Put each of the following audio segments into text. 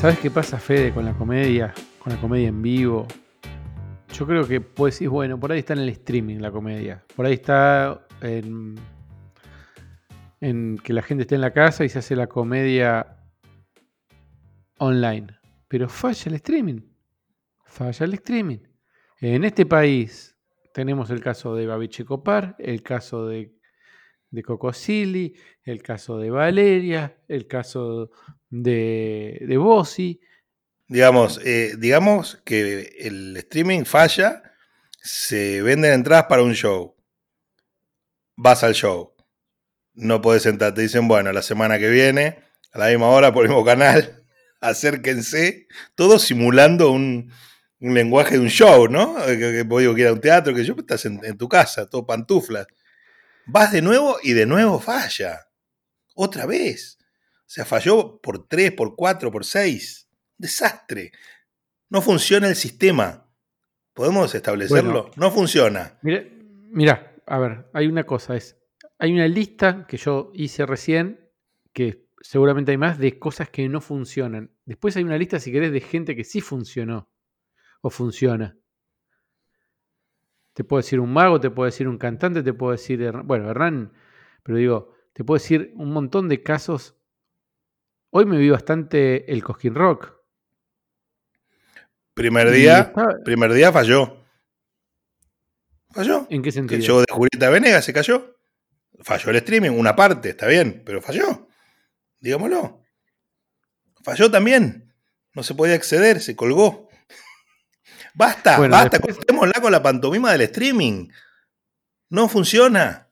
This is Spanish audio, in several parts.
¿Sabes qué pasa, Fede, con la comedia? Con la comedia en vivo. Yo creo que pues decir, bueno, por ahí está en el streaming la comedia. Por ahí está en, que la gente esté en la casa y se hace la comedia online. Pero falla el streaming. Falla el streaming. En este país tenemos el caso de Babiche Copar, el caso de, de Cocosili, el caso de Valeria, el caso de, de Bossi. Digamos, eh, digamos que el streaming falla, se venden entradas para un show. Vas al show. No puedes entrar. Te dicen, bueno, la semana que viene, a la misma hora, por el mismo canal, acérquense. Todo simulando un, un lenguaje de un show, ¿no? Que, que, que ir a un teatro, que yo estás en tu casa, todo pantuflas. Vas de nuevo y de nuevo falla. Otra vez. O sea, falló por 3, por 4, por 6. Desastre. No funciona el sistema. ¿Podemos establecerlo? Bueno, no funciona. Mira, mira, a ver, hay una cosa, es, hay una lista que yo hice recién, que seguramente hay más, de cosas que no funcionan. Después hay una lista, si querés, de gente que sí funcionó o funciona. Te puedo decir un mago, te puedo decir un cantante, te puedo decir, bueno, Hernán, pero digo, te puedo decir un montón de casos Hoy me vi bastante el Cosquín Rock. Primer día, primer día falló. ¿Falló? ¿En qué sentido? El show de Julieta Venegas se cayó. Falló el streaming, una parte, está bien, pero falló. Digámoslo. Falló también. No se podía acceder, se colgó. Basta, bueno, basta, después... cortémosla con la pantomima del streaming. No funciona.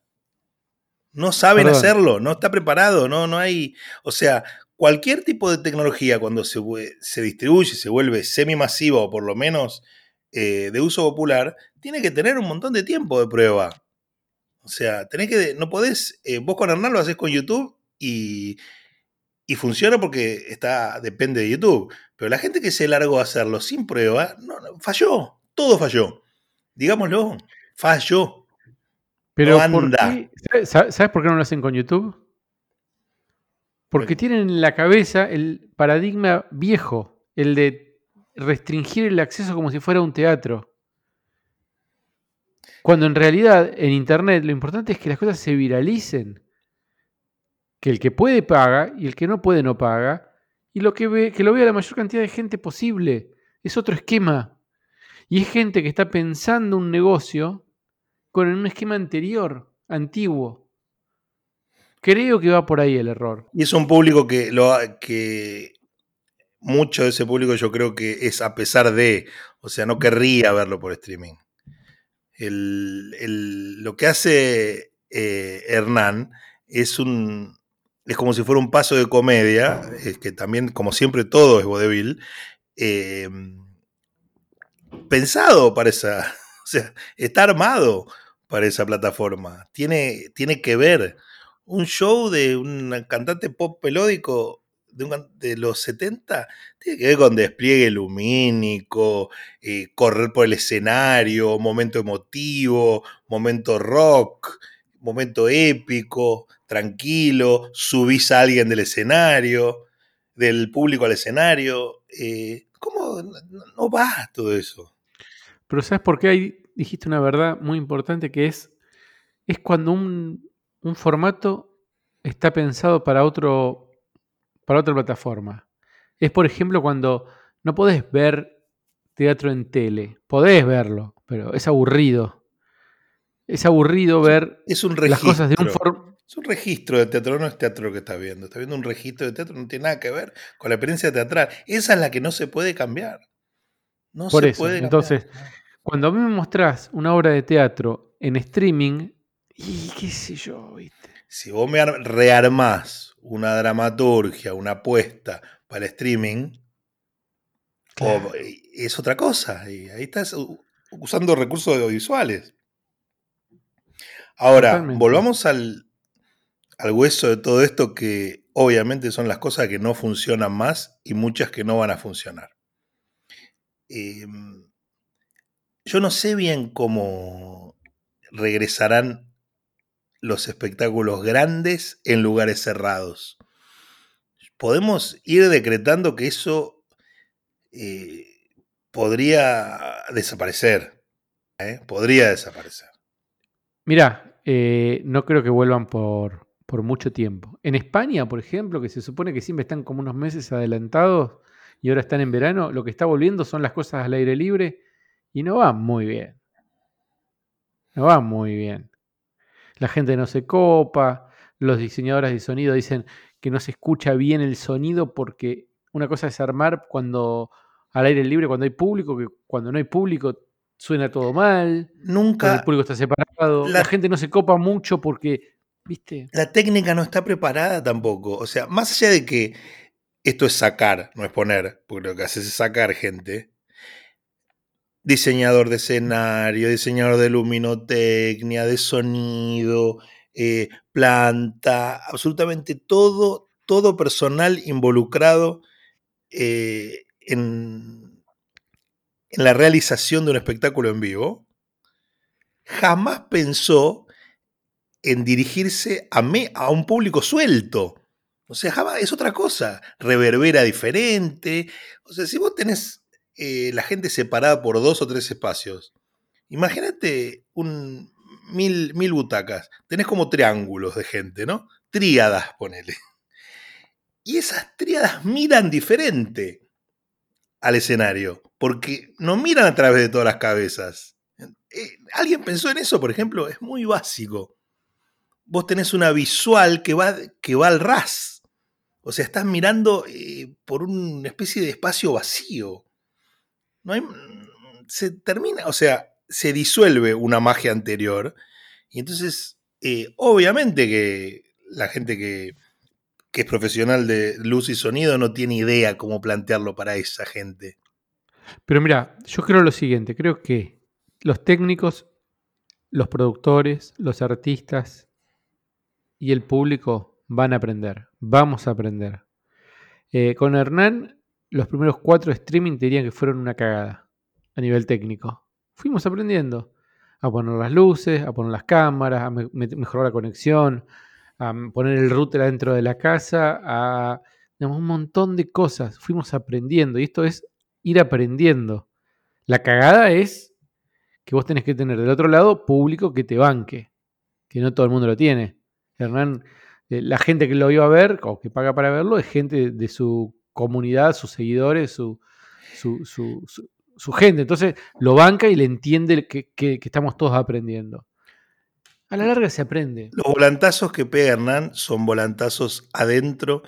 No saben Perdón. hacerlo, no está preparado, no, no hay. O sea, cualquier tipo de tecnología cuando se, se distribuye, se vuelve semi-masiva o por lo menos eh, de uso popular, tiene que tener un montón de tiempo de prueba. O sea, tenés que, no podés, eh, vos con Hernán lo haces con YouTube y, y, funciona porque está, depende de YouTube. Pero la gente que se largó a hacerlo sin prueba, no, no, falló, todo falló. Digámoslo, falló. Pero no anda. ¿por qué, ¿Sabes por qué no lo hacen con YouTube? Porque tienen en la cabeza el paradigma viejo, el de restringir el acceso como si fuera un teatro. Cuando en realidad en Internet lo importante es que las cosas se viralicen. Que el que puede paga y el que no puede no paga. Y lo que, ve, que lo vea la mayor cantidad de gente posible. Es otro esquema. Y es gente que está pensando un negocio con un esquema anterior, antiguo. Creo que va por ahí el error. Y es un público que, lo, que mucho de ese público yo creo que es a pesar de, o sea, no querría verlo por streaming. El, el, lo que hace eh, Hernán es un es como si fuera un paso de comedia, es que también, como siempre, todo es vodevil, eh, pensado para esa, o sea, está armado para esa plataforma, tiene, tiene que ver un show de un cantante pop melódico de, un, de, los 70 tiene que ver con despliegue lumínico, eh, correr por el escenario, momento emotivo, momento rock, momento épico, tranquilo, subís a alguien del escenario, del público al escenario. Eh, ¿Cómo no, no va todo eso? Pero ¿sabes por qué ahí dijiste una verdad muy importante que es, es cuando un, un formato está pensado para, otro, para otra plataforma. Es, por ejemplo, cuando no podés ver teatro en tele. Podés verlo, pero es aburrido. Es aburrido ver es un las cosas de un formato. Es un registro de teatro, no es teatro que estás viendo. Estás viendo un registro de teatro, no tiene nada que ver con la experiencia teatral. Esa es la que no se puede cambiar. No Por se eso, puede entonces, cuando a mí me mostrás una obra de teatro en streaming, y qué sé yo, ¿viste? Si vos me rearmás una dramaturgia, una apuesta para el streaming, claro. o, es otra cosa. Y ahí estás usando recursos audiovisuales. Ahora, Totalmente. volvamos al, al hueso de todo esto que obviamente son las cosas que no funcionan más y muchas que no van a funcionar. Eh, yo no sé bien cómo regresarán los espectáculos grandes en lugares cerrados. Podemos ir decretando que eso eh, podría desaparecer. ¿eh? Podría desaparecer. Mira, eh, no creo que vuelvan por, por mucho tiempo. En España, por ejemplo, que se supone que siempre están como unos meses adelantados y ahora están en verano, lo que está volviendo son las cosas al aire libre y no va muy bien. No va muy bien. La gente no se copa, los diseñadores de sonido dicen que no se escucha bien el sonido porque una cosa es armar cuando al aire libre, cuando hay público, que cuando no hay público suena todo mal. Nunca. El público está separado. La, gente no se copa mucho porque, ¿viste? La técnica no está preparada tampoco. O sea, más allá de que esto es sacar, no es poner, porque lo que hace es sacar gente. Diseñador de escenario, diseñador de luminotecnia, de sonido, eh, planta, absolutamente todo, todo personal involucrado eh, en, en la realización de un espectáculo en vivo, jamás pensó en dirigirse a, a un público suelto. O sea, jamás es otra cosa. Reverbera diferente. O sea, si vos tenés eh, la gente separada por dos o tres espacios, imagínate un mil, mil butacas. Tenés como triángulos de gente, ¿no? Tríadas, ponele. Y esas tríadas miran diferente al escenario, porque no miran a través de todas las cabezas. Eh, ¿Alguien pensó en eso, por ejemplo? Es muy básico. Vos tenés una visual que va, que va al ras. O sea, estás mirando eh, por una especie de espacio vacío. No hay, se termina, o sea, se disuelve una magia anterior. Y entonces, eh, obviamente que la gente que, que es profesional de luz y sonido no tiene idea cómo plantearlo para esa gente. Pero mira, yo creo lo siguiente, creo que los técnicos, los productores, los artistas y el público van a aprender, vamos a aprender. Eh, con Hernán, los primeros cuatro streaming te dirían que fueron una cagada a nivel técnico. Fuimos aprendiendo a poner las luces, a poner las cámaras, a mejorar la conexión, a poner el router dentro de la casa, a un montón de cosas. Fuimos aprendiendo y esto es ir aprendiendo. La cagada es que vos tenés que tener del otro lado público que te banque, que no todo el mundo lo tiene. Hernán, eh, la gente que lo iba a ver o que paga para verlo es gente de su comunidad, sus seguidores, su, su, gente. Entonces lo banca y le entiende que, que estamos todos aprendiendo. A la larga se aprende. Los volantazos que pega Hernán son volantazos adentro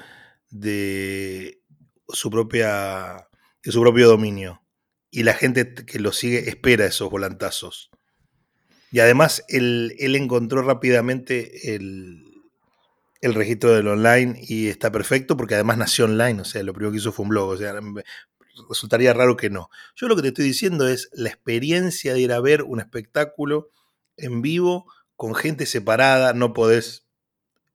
de su propia de su propio dominio. Y la gente que lo sigue espera esos volantazos. Y además él, encontró rápidamente el, el, registro del online y está perfecto porque además nació online. O sea, lo primero que hizo fue un blog. O sea, resultaría raro que no. Yo lo que te estoy diciendo es la experiencia de ir a ver un espectáculo en vivo con gente separada, no podés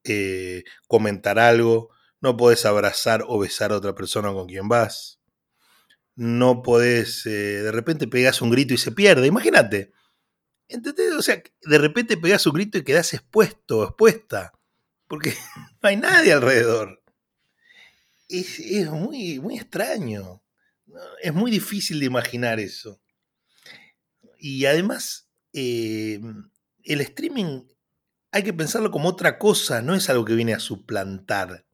eh, comentar algo, no podés abrazar o besar a otra persona con quien vas, no podés, eh, de repente pegás un grito y se pierde, imagínate. ¿Entendés? O sea, de repente pegás un grito y quedás expuesto, expuesta, porque no hay nadie alrededor. Es, muy, muy extraño. Es muy difícil de imaginar eso. Y además, eh, el streaming hay que pensarlo como otra cosa, no es algo que viene a suplantar.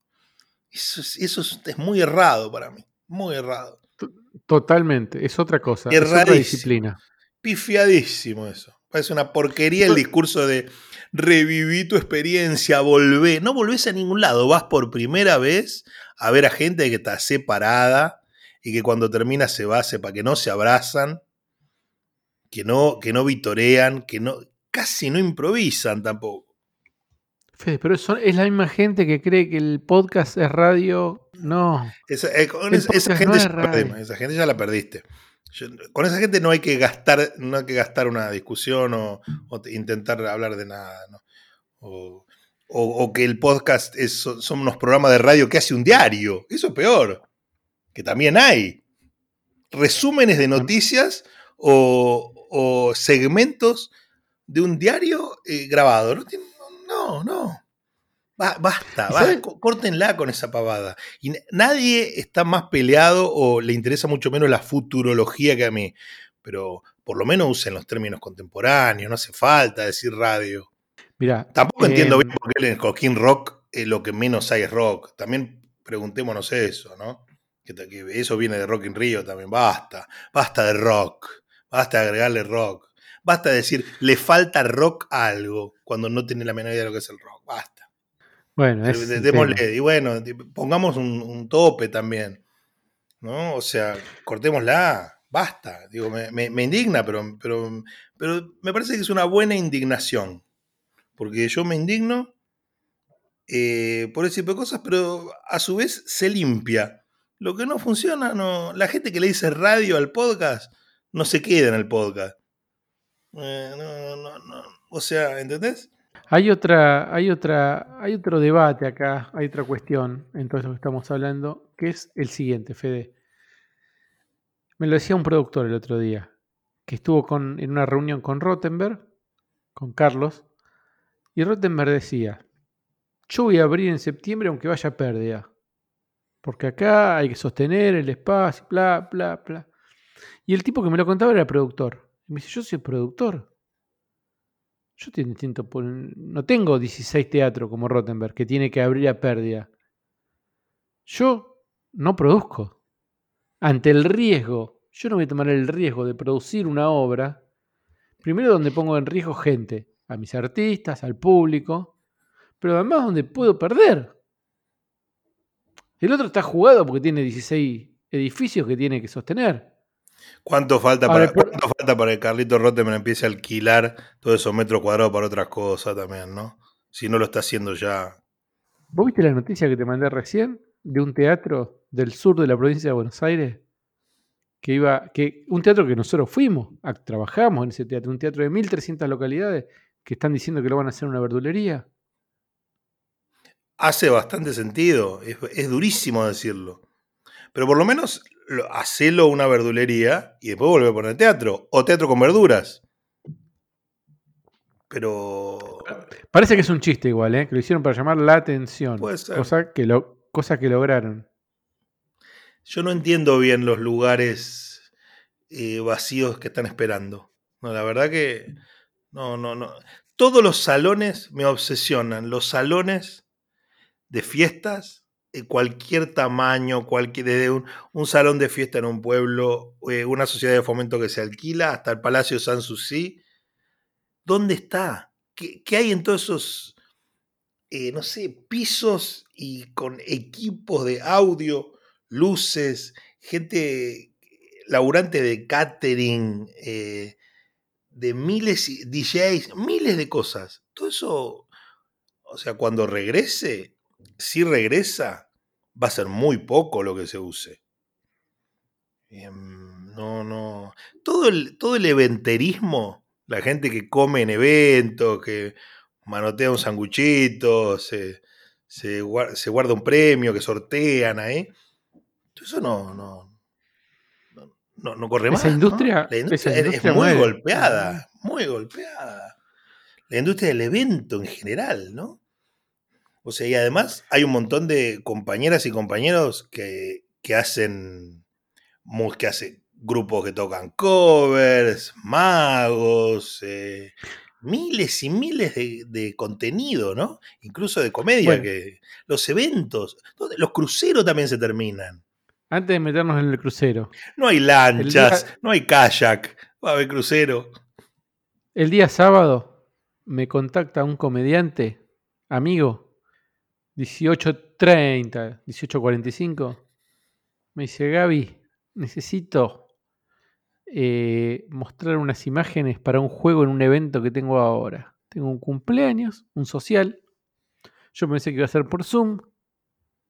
Eso es, muy errado para mí, muy errado. Totalmente, es otra cosa, es otra disciplina. Pifiadísimo eso. Parece una porquería el discurso de reviví tu experiencia, volvé. No volvés a ningún lado, vas por primera vez a ver a gente que está separada y que cuando termina se va, sepa que no se abrazan, que no, que no vitorean, que no, casi no improvisan tampoco. Fede, pero es la misma gente que cree que el podcast es radio. No. Esa, eh, gente esa gente ya la perdiste. Con esa gente no hay que gastar, no hay que gastar una discusión o, intentar hablar de nada. O, que el podcast es, son unos programas de radio que hace un diario. Eso es peor. Que también hay. Resúmenes de noticias o segmentos de un diario eh, grabado. No, no, no. Basta, basta córtenla con esa pavada. Y nadie está más peleado o le interesa mucho menos la futurología que a mí. Pero por lo menos usen los términos contemporáneos, no hace falta decir radio. Mira, Tampoco entiendo em, bien por qué en el Coquín Rock eh, lo que menos hay es rock. También preguntémonos eso, ¿no? Que, eso viene de Rock in Rio también. Basta, basta de rock. Basta de agregarle rock. Basta de decir, le falta rock a algo cuando no tiene la menor idea de lo que es el rock. Basta. Bueno, es y bueno, pongamos un, tope también. ¿No? O sea, cortémosla. Basta. Digo, me, indigna, pero, pero, pero me parece que es una buena indignación. Porque yo me indigno eh, por ese tipo de cosas, pero a su vez se limpia. Lo que no funciona, no. La gente que le dice radio al podcast no se queda en el podcast. Eh, no, no, no. O sea, ¿entendés? Hay otra, hay otra, hay otro debate acá, hay otra cuestión en todo que estamos hablando, que es el siguiente, Fede. Me lo decía un productor el otro día, que estuvo con, en una reunión con Rottenberg, con Carlos, y Rottenberg decía, yo voy a abrir en septiembre aunque vaya pérdida, porque acá hay que sostener el espacio, bla, bla, bla. Y el tipo que me lo contaba era productor. Y me dice, yo soy productor. Yo no tengo 16 teatros como Rottenberg, que tiene que abrir a pérdida. Yo no produzco. Ante el riesgo, yo no voy a tomar el riesgo de producir una obra, primero donde pongo en riesgo gente, a mis artistas, al público, pero además donde puedo perder. El otro está jugado porque tiene 16 edificios que tiene que sostener. ¿Cuánto falta, para, falta para que Carlito empiece a alquilar todos esos metros cuadrados para otras cosas también, no? Si no lo está haciendo ya. ¿Vos viste la noticia que te mandé recién de un teatro del sur de la provincia de Buenos Aires? Que iba, que un teatro que nosotros fuimos, trabajamos en ese teatro, un teatro de 1300 localidades que están diciendo que lo van a hacer una verdulería. Hace bastante sentido, es durísimo decirlo. Pero por lo menos hacelo una verdulería y después vuelve a poner teatro. O teatro con verduras. Pero. Parece que es un chiste igual, ¿eh? Que lo hicieron para llamar la atención. Cosa que, lo, cosa que lograron. Yo no entiendo bien los lugares eh, vacíos que están esperando. No, la verdad que. No, no, no. Todos los salones me obsesionan. Los salones de fiestas cualquier tamaño, cualquier, desde un, salón de fiesta en un pueblo, eh, una sociedad de fomento que se alquila, hasta el Palacio Sanssouci. ¿Dónde está? ¿Qué, hay en todos esos, eh, no sé, pisos y con equipos de audio, luces, gente laburante de catering, eh, de miles, DJs, miles de cosas? Todo eso, o sea, cuando regrese, si regresa, va a ser muy poco lo que se use. Em, no, no. Todo el, todo el eventerismo, la gente que come en eventos, que manotea un sanguchito, se, se, guarda un premio, que sortean ahí. Eso no, no, no, no corre más. Industria, La industria, es, muy golpeada, muy golpeada. La industria del evento en general, ¿no? O sea, y además hay un montón de compañeras y compañeros que, hacen que hacen grupos que tocan covers, magos, eh, miles y miles de, contenido, ¿no? Incluso de comedia, que los eventos, los cruceros también se terminan. Antes de meternos en el crucero. No hay lanchas, no hay kayak, va a haber crucero. El día sábado me contacta un comediante, amigo, 18.30, 18.45. Me dice, Gaby, necesito eh, mostrar unas imágenes para un juego en un evento que tengo ahora. Tengo un cumpleaños, un social. Yo pensé que iba a ser por Zoom.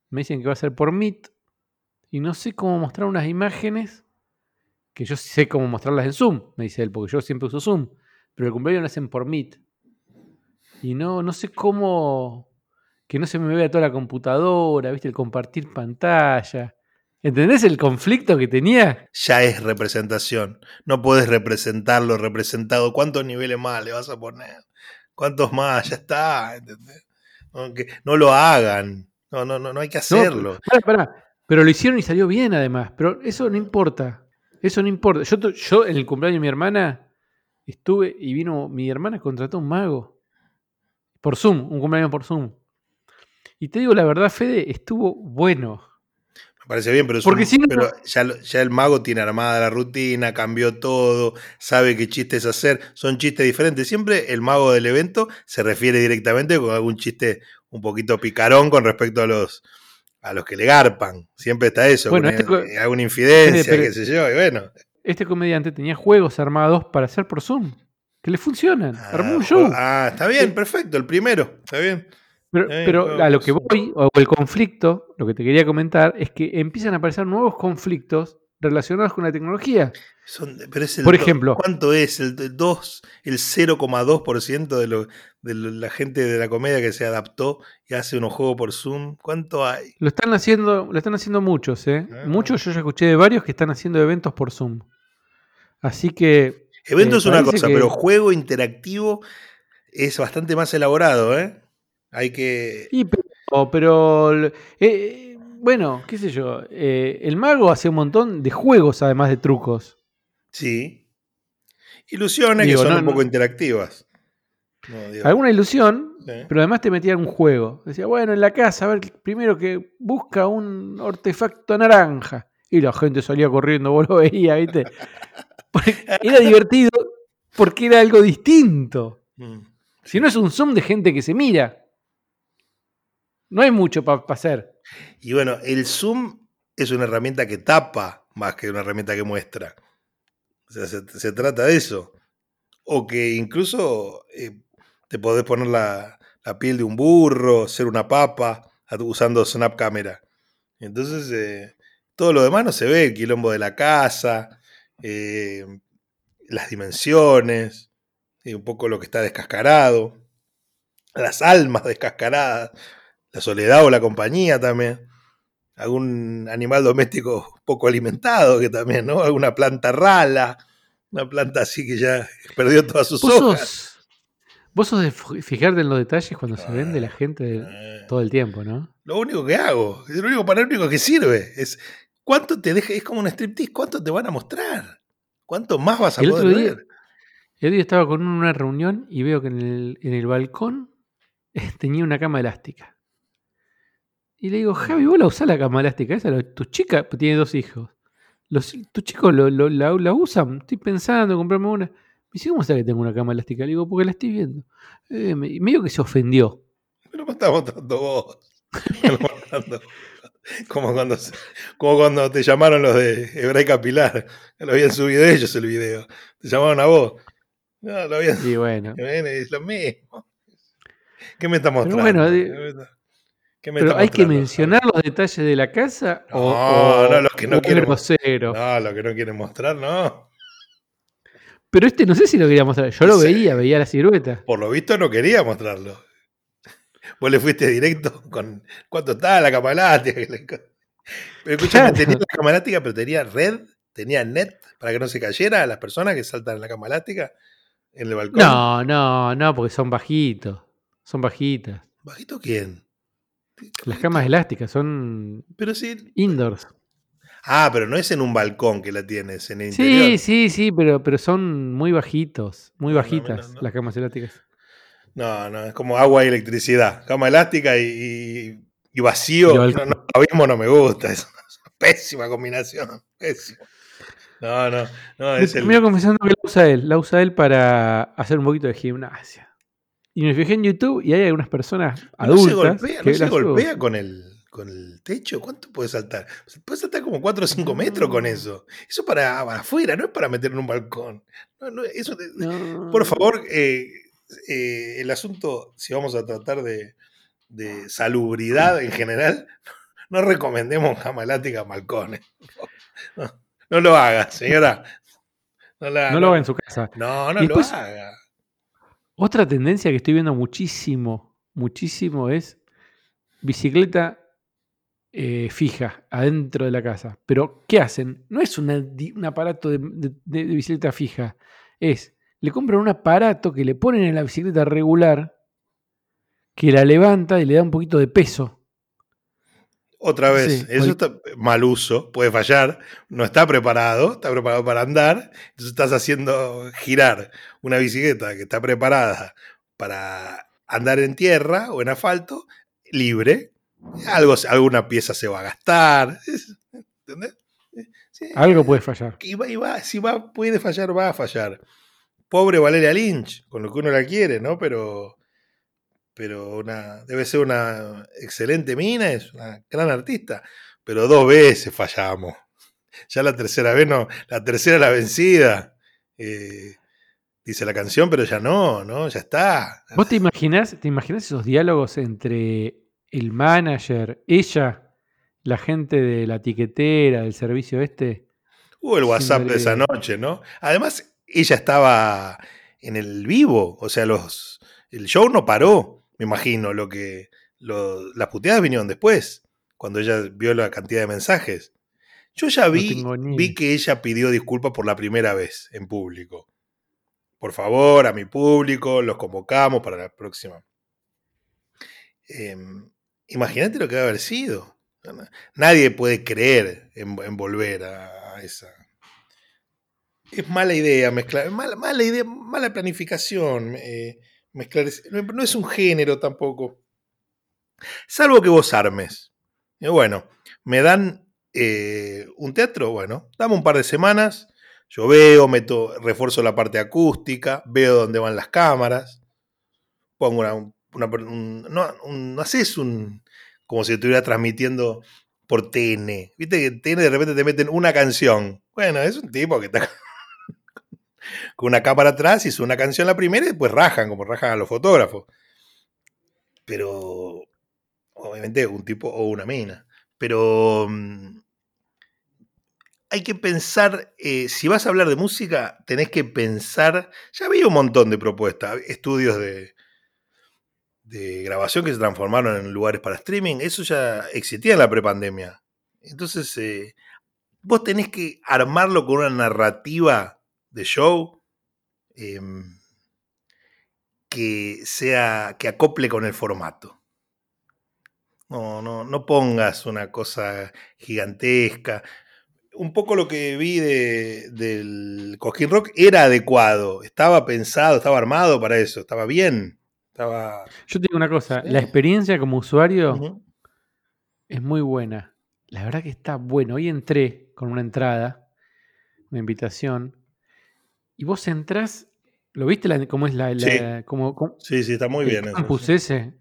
Me dicen que va a ser por Meet. Y no sé cómo mostrar unas imágenes que yo sé cómo mostrarlas en Zoom, me dice él, porque yo siempre uso Zoom. Pero el cumpleaños lo hacen por Meet. Y no, no sé cómo que no se me vea toda la computadora, ¿viste? El compartir pantalla. ¿Entendés el conflicto que tenía? Ya es representación. No puedes representarlo representado. ¿Cuántos niveles más le vas a poner? ¿Cuántos más? Ya está, ¿entendés? Aunque no lo hagan. No, no, no, no hay que hacerlo. pará, pará. Pero lo hicieron y salió bien además. Pero eso no importa. Eso no importa. Yo, yo en el cumpleaños de mi hermana estuve y vino mi hermana contrató un mago. Por Zoom, un cumpleaños por Zoom. Y te digo la verdad, Fede, estuvo bueno. Me parece bien, pero, es Porque un- si no- pero ya, el mago tiene armada la rutina, cambió todo, sabe qué chistes hacer, son chistes diferentes. Siempre el mago del evento se refiere directamente con algún chiste un poquito picarón con respecto a los a los que le garpan. Siempre está eso, Bueno, con este eh, alguna infidencia, qué sé yo, y bueno. Este comediante tenía juegos armados para hacer por Zoom. Que le funcionan. Armó un Ah, show. Ah, está bien, perfecto, el primero, está bien. Pero, a lo que Zoom. voy, o el conflicto, lo que te quería comentar, es que empiezan a aparecer nuevos conflictos relacionados con la tecnología. Son- pero es el Por ejemplo. ¿cuánto es? El 2, el 0,2% de, lo, de lo- la gente de la comedia que se adaptó y hace unos juegos por Zoom. ¿Cuánto hay? Lo están haciendo, lo están haciendo muchos, ¿eh? Ah. Muchos, yo ya escuché de varios que están haciendo eventos por Zoom. Así que. Evento Eh, es una cosa, que- pero juego interactivo es bastante más elaborado, ¿eh? Hay que. y, pero, pero, eh, bueno, qué sé yo. eh, el mago hace un montón de juegos, además de trucos. Sí. Ilusiones Digo, que son no, un poco no. interactivas. No, Alguna ilusión, sí. pero además te metían un juego. Decía, bueno, en la casa, a ver, primero que busca un artefacto naranja. Y la gente salía corriendo, vos lo veías, ¿viste? Era divertido porque era algo distinto. Mm. Si no es un Zoom de gente que se mira. No hay mucho para hacer. Y bueno, el Zoom es una herramienta que tapa más que una herramienta que muestra. O sea, se, trata de eso. O que incluso eh, te podés poner la, piel de un burro, ser una papa, usando Snap Camera. Entonces, eh, todo lo demás no se ve, el quilombo de la casa, eh, las dimensiones, un poco lo que está descascarado, las almas descascaradas, la soledad o la compañía también algún animal doméstico poco alimentado, que también, ¿no? Alguna planta rala, una planta así que ya perdió todas sus Vos hojas. sos, vos sos de fijarte en los detalles cuando se vende la gente de- Eh, todo el tiempo, ¿no? Lo único que hago, es lo único para lo único que sirve, es cuánto te deja, es como un striptease, cuánto te van a mostrar, cuánto más vas a El poder otro día- ver. El día estaba con una reunión y veo que en el, en el balcón tenía una cama elástica. Y le digo, Javi, vos la usás la cama elástica. Esa, tu chica pues, tiene dos hijos. Los, tus chicos lo, lo- la, la usan. Estoy pensando en comprarme una. Me dice, ¿cómo sabes que tengo una cama elástica? Le digo, porque la estoy viendo. Eh, me- y medio que se ofendió. Pero me estás mostrando vos. Como cuando, como cuando te llamaron los de Hebraica Pilar. Lo habían subido ellos el video. Te llamaron a vos. No, lo habían Y bueno. Es lo mismo. ¿Qué me está Pero mostrando? bueno, ¿Qué di- me está- qué me Pero hay que mencionar los detalles de la casa o, No, o- no, los que no quieren- grosero. No, lo que no quieren mostrar, no. Pero este no sé si lo quería mostrar. Yo lo veía, veía la silueta. Por lo visto no quería mostrarlo. Vos le fuiste directo con cuánto está la cama elástica. que le- Pero escúchame, Claro. tenía la cama elástica, pero tenía red, tenía net para que no se cayera a las personas que saltan en la cama elástica en el balcón. No, no, no, porque son bajitos. Son bajitas. ¿Bajito quién? Las camas elásticas son Pero sí. indoors. Ah, pero no es en un balcón que la tienes, en el interior. Sí, sí, sí, pero, pero son muy bajitos, muy No, bajitas no, no. las camas elásticas. No, no, es como agua y electricidad. Cama elástica y, y- vacío. Y No, no, lo mismo no me gusta. Es una pésima combinación. No, no, no, es el. termino confesando que la usa él. La usa él para hacer un poquito de gimnasia. Y me fijé en YouTube y hay algunas personas no se adultas golpea, que no se golpea con el, con el techo. ¿Cuánto puede saltar? Puede saltar como 4 o 5 metros con eso. Eso para, afuera, no es para meter en un balcón. No, no, eso. Por favor, eh, eh, el asunto, si vamos a tratar de, de salubridad en general, no recomendemos cama elástica a balcones. No, lo haga, señora. No, la- lo haga en su casa. No, no lo haga. Otra tendencia que estoy viendo muchísimo, muchísimo es bicicleta eh, fija adentro de la casa. Pero, ¿qué hacen? No es un aparato de, de- de bicicleta fija. Es, le compran un aparato que le ponen en la bicicleta regular, que la levanta y le da un poquito de peso. Otra vez, Sí, eso está mal uso, puede fallar, no está preparado, está preparado para andar, entonces estás haciendo girar una bicicleta que está preparada para andar en tierra o en asfalto, libre, algo, alguna pieza se va a gastar, ¿entendés? Sí, Algo puede fallar. y va, y va, si va, puede fallar, va a fallar. Pobre Valeria Lynch, con lo que uno la quiere, ¿no? Pero, pero una, debe ser una excelente mina, es una gran artista. Pero dos veces fallamos. Ya la tercera vez no, la tercera la vencida. eh, dice la canción, pero ya no, ¿no? Ya está. ¿Vos te imaginás, te imaginás esos diálogos entre el manager, ella, la gente de la tiquetera, del servicio este? Hubo el WhatsApp de esa noche, ¿no? Además, ella estaba en el vivo, o sea, los, el show no paró, me imagino, lo que lo- las puteadas vinieron después, cuando ella vio la cantidad de mensajes. Yo ya vi, vi que ella pidió disculpas por la primera vez en público. Por favor, a mi público, los convocamos para la próxima. Em, Imagínate lo que debe haber sido. Nadie puede creer en, en volver a, a esa. Es mala idea mezclar, mala, mala idea, mala planificación. eh, mezclar, no, es un género tampoco. Salvo que vos armes. Bueno, me dan eh, un teatro, bueno, dame un par de semanas. Yo veo, meto, refuerzo la parte acústica, veo dónde van las cámaras, pongo una, una- un- no, no haces un, como si estuviera transmitiendo por TN. Viste que TN de repente te meten una canción. Bueno, es un tipo que está con una cámara atrás, hizo una canción la primera y después rajan, como rajan a los fotógrafos. Pero, obviamente, un tipo o una mina. Pero mm, hay que pensar, eh, si vas a hablar de música, tenés que pensar, ya había un montón de propuestas, estudios de, de grabación que se transformaron en lugares para streaming, eso ya existía en la prepandemia. Entonces, eh, vos tenés que armarlo con una narrativa de show eh, que sea, que acople con el formato. No, no, no pongas una cosa gigantesca. Un poco lo que vi de, del Cosquín Rock era adecuado, estaba pensado, estaba armado para eso, estaba bien. Estaba. Yo te digo una cosa, Sí. la experiencia como usuario es muy buena. La verdad que está bueno. Hoy entré con una entrada, una invitación, y vos entrás, ¿lo viste la- cómo es la, la- Sí. cómo- cómo- Sí, sí, está muy el bien campus ese?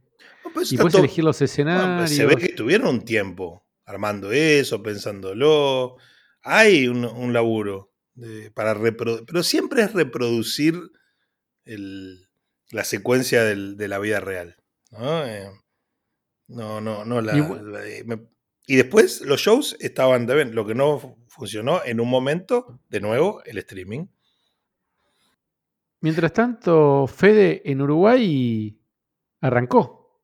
No, Y puedes todo- elegir los escenarios. se ve que estuvieron un tiempo armando eso, pensándolo. Hay un, un laburo de- para reproducir, pero siempre es reproducir el- la secuencia del- de la vida real. ¿no? Eh, no, no, no la- Igual- la- me- y después los shows estaban también. Lo que no fu- funcionó en un momento, de nuevo, el streaming. Mientras tanto, Fede en Uruguay arrancó.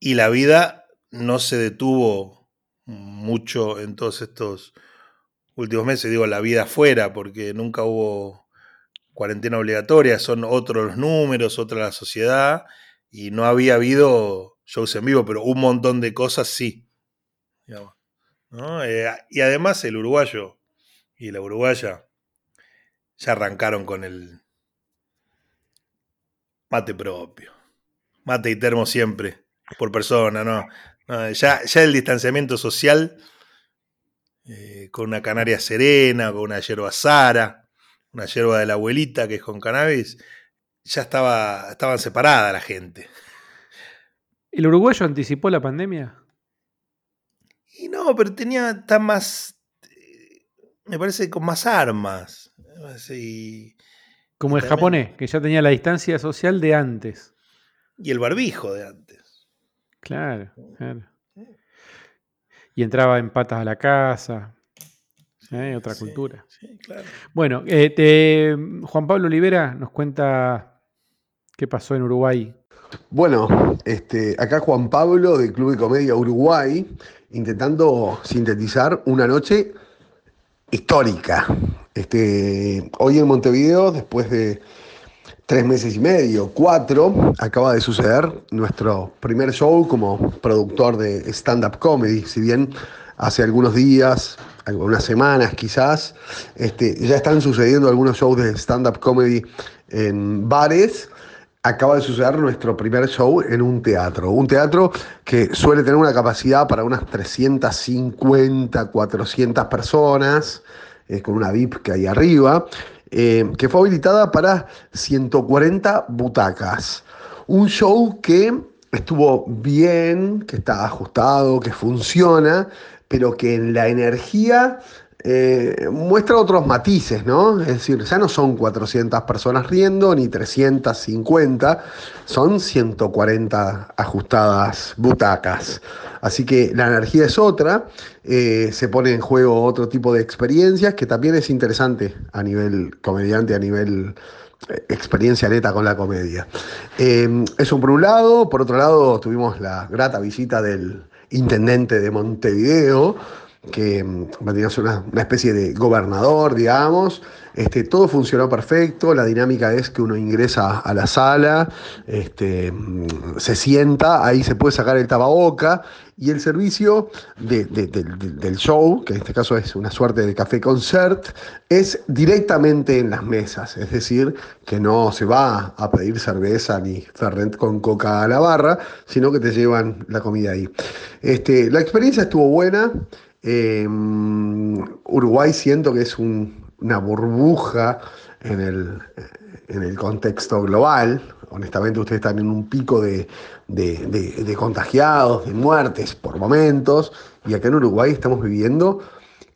Y la vida no se detuvo mucho en todos estos últimos meses, digo, la vida afuera, porque nunca hubo cuarentena obligatoria, son otros los números, otra la sociedad, y no había habido shows en vivo, pero un montón de cosas sí. Eh, y además el uruguayo y la uruguaya ya arrancaron con el mate propio. Mate y termo siempre, por persona, ¿no? No, ya, ya el distanciamiento social eh, con una canaria serena, con una yerba sara, una yerba de la abuelita que es con cannabis, ya estaba, estaban separada la gente. ¿El uruguayo anticipó la pandemia? Y no, pero tenía está más, eh, me parece, con más armas. Como el También. japonés, que ya tenía la distancia social de antes. y el barbijo de antes. Claro, claro. Y entraba en patas a la casa. ¿eh? Otra Sí, cultura. Sí, claro. Bueno, eh, te- Juan Pablo Olivera nos cuenta qué pasó en Uruguay. Bueno, este, acá Juan Pablo de Club de Comedia Uruguay, intentando sintetizar una noche histórica. Este, hoy en Montevideo, después de tres meses y medio, cuatro, acaba de suceder nuestro primer show como productor de stand-up comedy. Si bien hace algunos días, algunas semanas quizás, este, ya están sucediendo algunos shows de stand-up comedy en bares. Acaba de suceder nuestro primer show en un teatro. Un teatro que suele tener una capacidad para unas 350, 400 personas, con una VIP que hay arriba, eh, que fue habilitada para 140 butacas. Un show que estuvo bien, que está ajustado, que funciona, pero que en la energía eh, muestra otros matices, ¿no? Es decir, ya no son 400 personas riendo, ni 350, son 140 ajustadas butacas. Así que la energía es otra, eh, se pone en juego otro tipo de experiencias que también es interesante a nivel comediante, a nivel eh, experiencia neta con la comedia. eso por un lado, por otro lado tuvimos la grata visita del intendente de Montevideo, que vendría mm, una, una, especie de gobernador, digamos. Este, todo funcionó perfecto, la dinámica es que uno ingresa a la sala, este, mm, se sienta, ahí se puede sacar el tababoca y el servicio del show, que en este caso es una suerte de café concert, es directamente en las mesas, es decir, que no se va a pedir cerveza ni ferrent con coca a la barra, sino que te llevan la comida ahí. Este, la experiencia estuvo buena. Em, Uruguay siento que es una burbuja en el, en el contexto global. Honestamente, ustedes están en un pico de, contagiados, de muertes por momentos, y acá en Uruguay estamos viviendo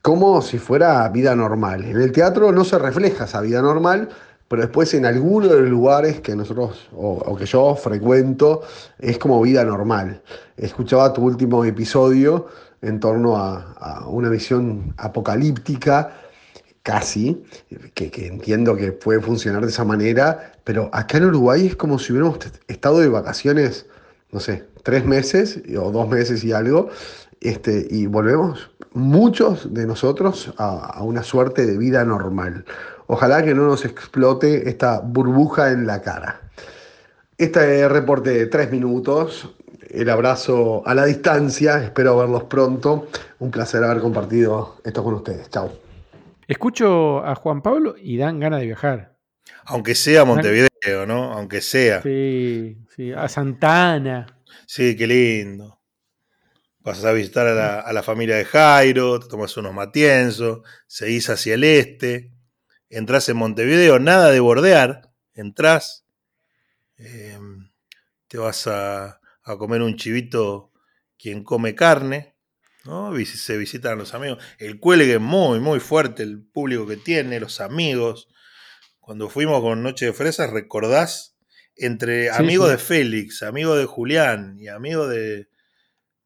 como si fuera vida normal. En el teatro no se refleja esa vida normal, pero después en algunos de los lugares que nosotros o, que yo frecuento es como vida normal. Escuchaba tu último episodio en torno a, una visión apocalíptica, casi, que, entiendo que puede funcionar de esa manera, pero acá en Uruguay es como si hubiéramos estado de vacaciones, no sé, tres meses o dos meses y algo, este, y volvemos muchos de nosotros a, a una suerte de vida normal. Ojalá que no nos explote esta burbuja en la cara. Este reporte de tres minutos el abrazo a la distancia. Espero verlos pronto. Un placer haber compartido esto con ustedes. Chao. Escucho a Juan Pablo y dan ganas de viajar. Aunque sea Montevideo, ¿no? Aunque sea. Sí, sí, a Santana. Sí, qué lindo. Vas a visitar a la, familia de Jairo, te tomas unos matienzos, seguís hacia el este, entras en Montevideo, nada de bordear, entras, em, te vas a, a comer un chivito quien come carne, ¿no? Se visitan los amigos. El cuelgue es muy, muy fuerte, el público que tiene, los amigos. Cuando fuimos con Noche de Fresas, ¿recordás? Entre amigos de Félix, amigos de Julián y amigos de,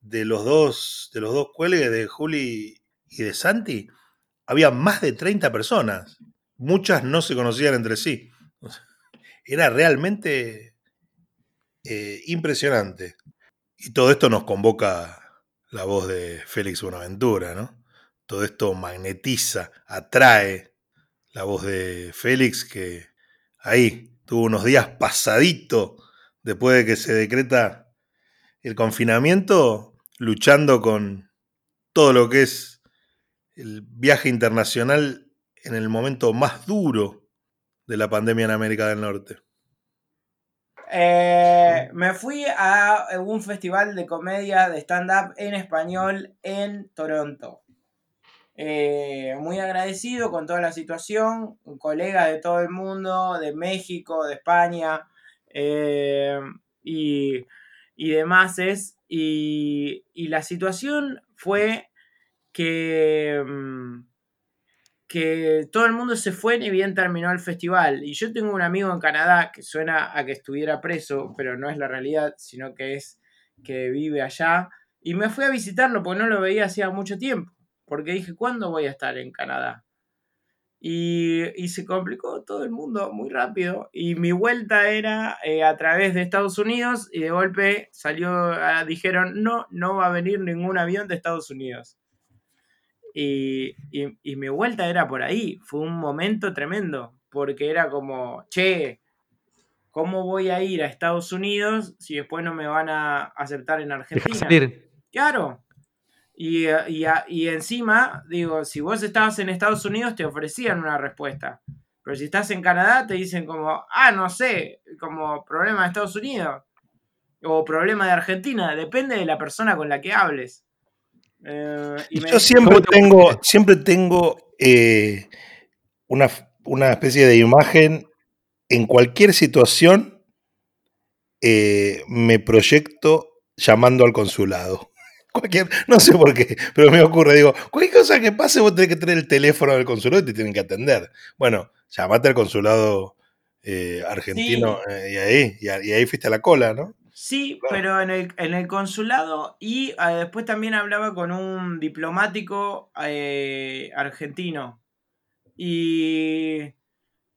de los dos, de los dos cuelgues, de Juli y de Santi, había más de 30 personas. Muchas no se conocían entre sí. Era realmente eh, impresionante. Y todo esto nos convoca la voz de Félix Buenaventura, ¿no? Todo esto magnetiza, atrae la voz de Félix que ahí tuvo unos días pasadito después de que se decreta el confinamiento, luchando con todo lo que es el viaje internacional en el momento más duro de la pandemia en América del Norte. Eh, me fui a un festival de comedia de stand-up en español en Toronto. Eh, muy agradecido con toda la situación, colegas de todo el mundo, de México, de España eh, y, y, demás. Es, y, y la situación fue que mm, que todo el mundo se fue ni bien terminó el festival. Y yo tengo un amigo en Canadá que suena a que estuviera preso, pero no es la realidad, sino que es que vive allá. Y me fui a visitarlo porque no lo veía hacía mucho tiempo. Porque dije, ¿cuándo voy a estar en Canadá? Y, se complicó todo el mundo muy rápido. Y mi vuelta era eh, a través de Estados Unidos y de golpe salió, ah, dijeron, no, no va a venir ningún avión de Estados Unidos. Y, mi vuelta era por ahí. Fue un momento tremendo, porque era como, che, ¿cómo voy a ir a Estados Unidos si después no me van a aceptar en Argentina? salir. Claro. Y, eh, y y encima, digo, si vos estabas en Estados Unidos te ofrecían una respuesta. Pero si estás en Canadá te dicen como, ah, no sé, como problema de Estados Unidos. O problema de Argentina. Depende de la persona con la que hables. Eh, y me- Yo siempre ¿Cómo te tengo, siempre tengo eh, una, una especie de imagen en cualquier situación. eh, me proyecto llamando al consulado. Cualquier, no sé por qué, pero me ocurre, digo, cualquier cosa que pase, vos tenés que tener el teléfono del consulado y te tienen que atender. Bueno, llamate al consulado eh, argentino eh, y ahí, y ahí fuiste a la cola, ¿no? Sí, Claro. pero en el, en el consulado y eh, después también hablaba con un diplomático eh, argentino y,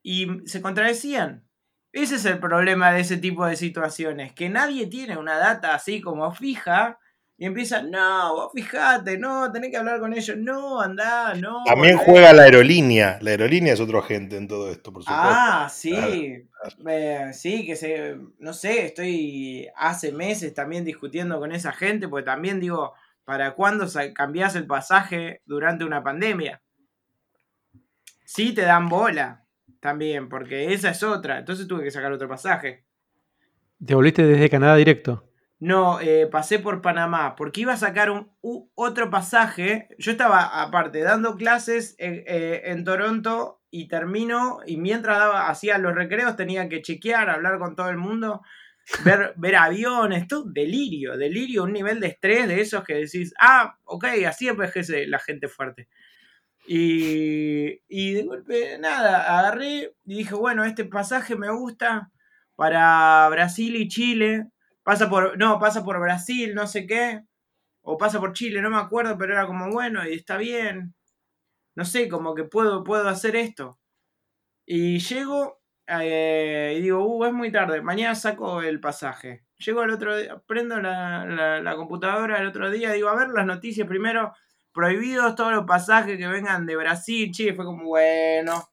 y se contradecían. Ese es el problema de ese tipo de situaciones, que nadie tiene una data así como fija y empiezan, no, vos fijate, no, tenés que hablar con ellos, no, andá, no. También volvé". juega la aerolínea. La aerolínea es otro agente en todo esto, por supuesto. Ah, sí. Eh, sí, que se. No sé, estoy hace meses también discutiendo con esa gente, porque también digo, ¿para cuándo cambiás el pasaje durante una pandemia? Sí, te dan bola también, porque esa es otra. Entonces tuve que sacar otro pasaje. Te volviste desde Canadá directo. No, eh, pasé por Panamá, porque iba a sacar un, otro pasaje. Yo estaba, aparte, dando clases en, eh, en Toronto y termino, y mientras daba, hacía los recreos tenía que chequear, hablar con todo el mundo, ver, ver aviones, todo delirio, delirio, un nivel de estrés de esos que decís, ah, ok, así envejece la gente fuerte. Y, y de golpe, nada, agarré y dije, bueno, este pasaje me gusta para Brasil y Chile pasa por, no, pasa por Brasil, no sé qué, o pasa por Chile, no me acuerdo, pero era como, bueno, y está bien, no sé, como que puedo, puedo hacer esto. Y llego eh, y digo, uh, es muy tarde, mañana saco el pasaje. Llego al otro día, prendo la, la- la computadora el otro día, digo, a ver las noticias primero, prohibidos todos los pasajes que vengan de Brasil, Chile, fue como, bueno,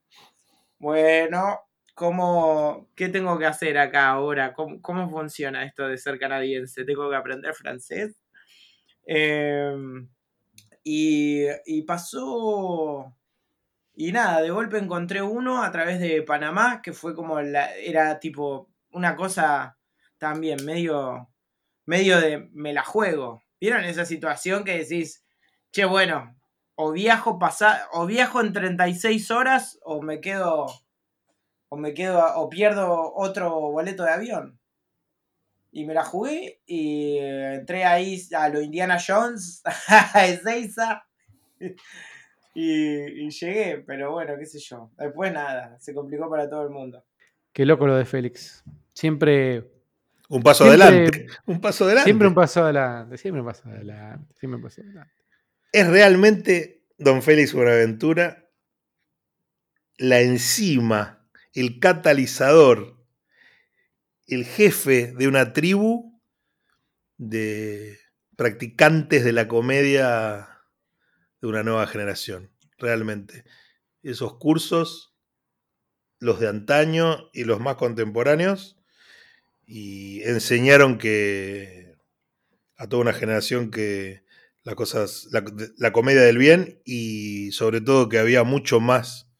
bueno, ¿Cómo, ¿Qué tengo que hacer acá ahora? ¿Cómo, cómo funciona esto de ser canadiense? ¿Tengo que aprender francés? Eh, y, y pasó... Y nada, de golpe encontré uno a través de Panamá, que fue como la, era tipo una cosa también medio, medio de me la juego. ¿Vieron esa situación que decís, che, bueno, o viajo, pasa, o viajo en 36 horas o me quedo o me quedo o pierdo otro boleto de avión. Y me la jugué y entré ahí a lo Indiana Jones, a Ezeiza, y, y llegué, pero bueno, qué sé yo. Después nada, se complicó para todo el mundo. Qué loco lo de Félix. Siempre, Un paso Siempre- adelante. Un paso adelante. siempre un paso adelante. Siempre un paso adelante. Siempre un paso adelante. Es realmente Don Félix Buenaventura la enzima, el catalizador, el jefe de una tribu de practicantes de la comedia de una nueva generación. Realmente. Esos cursos, los de antaño y los más contemporáneos, y enseñaron que a toda una generación que las cosas, la, la comedia del bien y sobre todo que había mucho más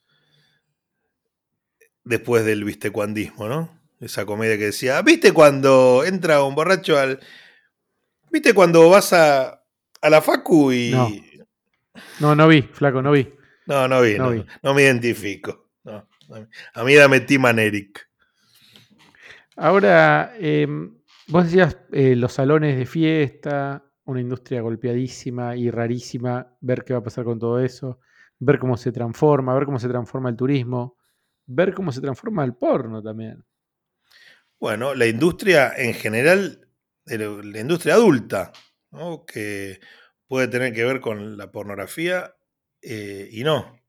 después del vistecuandismo, ¿no? Esa comedia que decía, ¿viste cuando entra un borracho al... ¿Viste cuando vas a, a la facu y... No. No, no vi, flaco, no vi. No, no vi, No no, vi. no me identifico. A mí dame Timan Eric. Ahora, eh, vos decías eh, los salones de fiesta, una industria golpeadísima y rarísima, ver qué va a pasar con todo eso, ver cómo se transforma, ver cómo se transforma el turismo, ver cómo se transforma el porno también. Bueno, la industria en general, lo- la industria adulta, ¿no? que puede tener que ver con la pornografía eh, y no.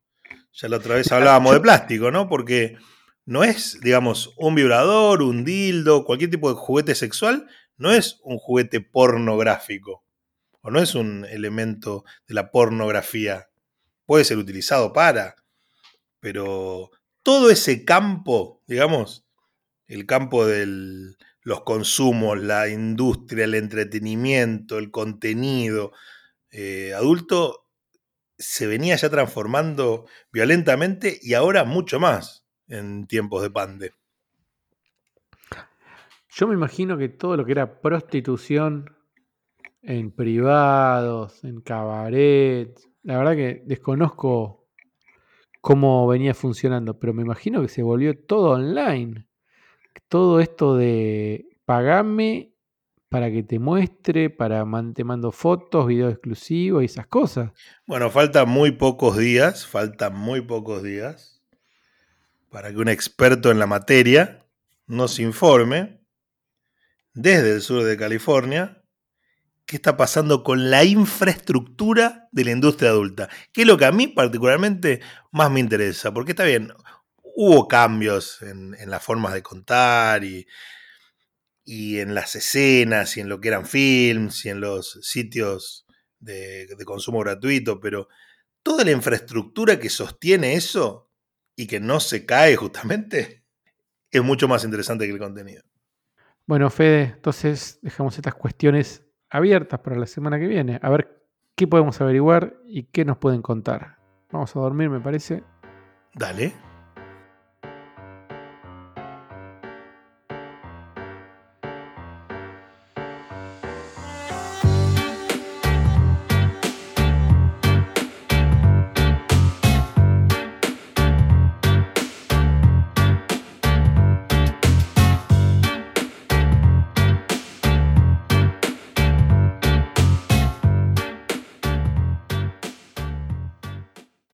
Ya la otra vez hablábamos de plástico, ¿no? Porque no es, digamos, un vibrador, un dildo, cualquier tipo de juguete sexual, no es un juguete pornográfico, o no es un elemento de la pornografía. Puede ser utilizado para, pero todo ese campo, digamos, el campo de los consumos, la industria, el entretenimiento, el contenido eh, adulto, se venía ya transformando violentamente y ahora mucho más en tiempos de pande. Yo me imagino que todo lo que era prostitución en privados, en cabaret, la verdad que desconozco cómo venía funcionando, pero me imagino que se volvió todo online. Todo esto de pagame para que te muestre, para te mando fotos, videos exclusivos y esas cosas. Bueno, faltan muy pocos días, faltan muy pocos días para que un experto en la materia nos informe desde el sur de California qué está pasando con la infraestructura de la industria adulta, que es lo que a mí particularmente más me interesa, porque está bien, hubo cambios en, las formas de contar y, y, en las escenas y en lo que eran films y en los sitios de, de consumo gratuito, pero toda la infraestructura que sostiene eso y que no se cae justamente es mucho más interesante que el contenido. Bueno, Fede, entonces dejamos estas cuestiones abiertas para la semana que viene. A ver qué podemos averiguar y qué nos pueden contar. Vamos a dormir, me parece. Dale.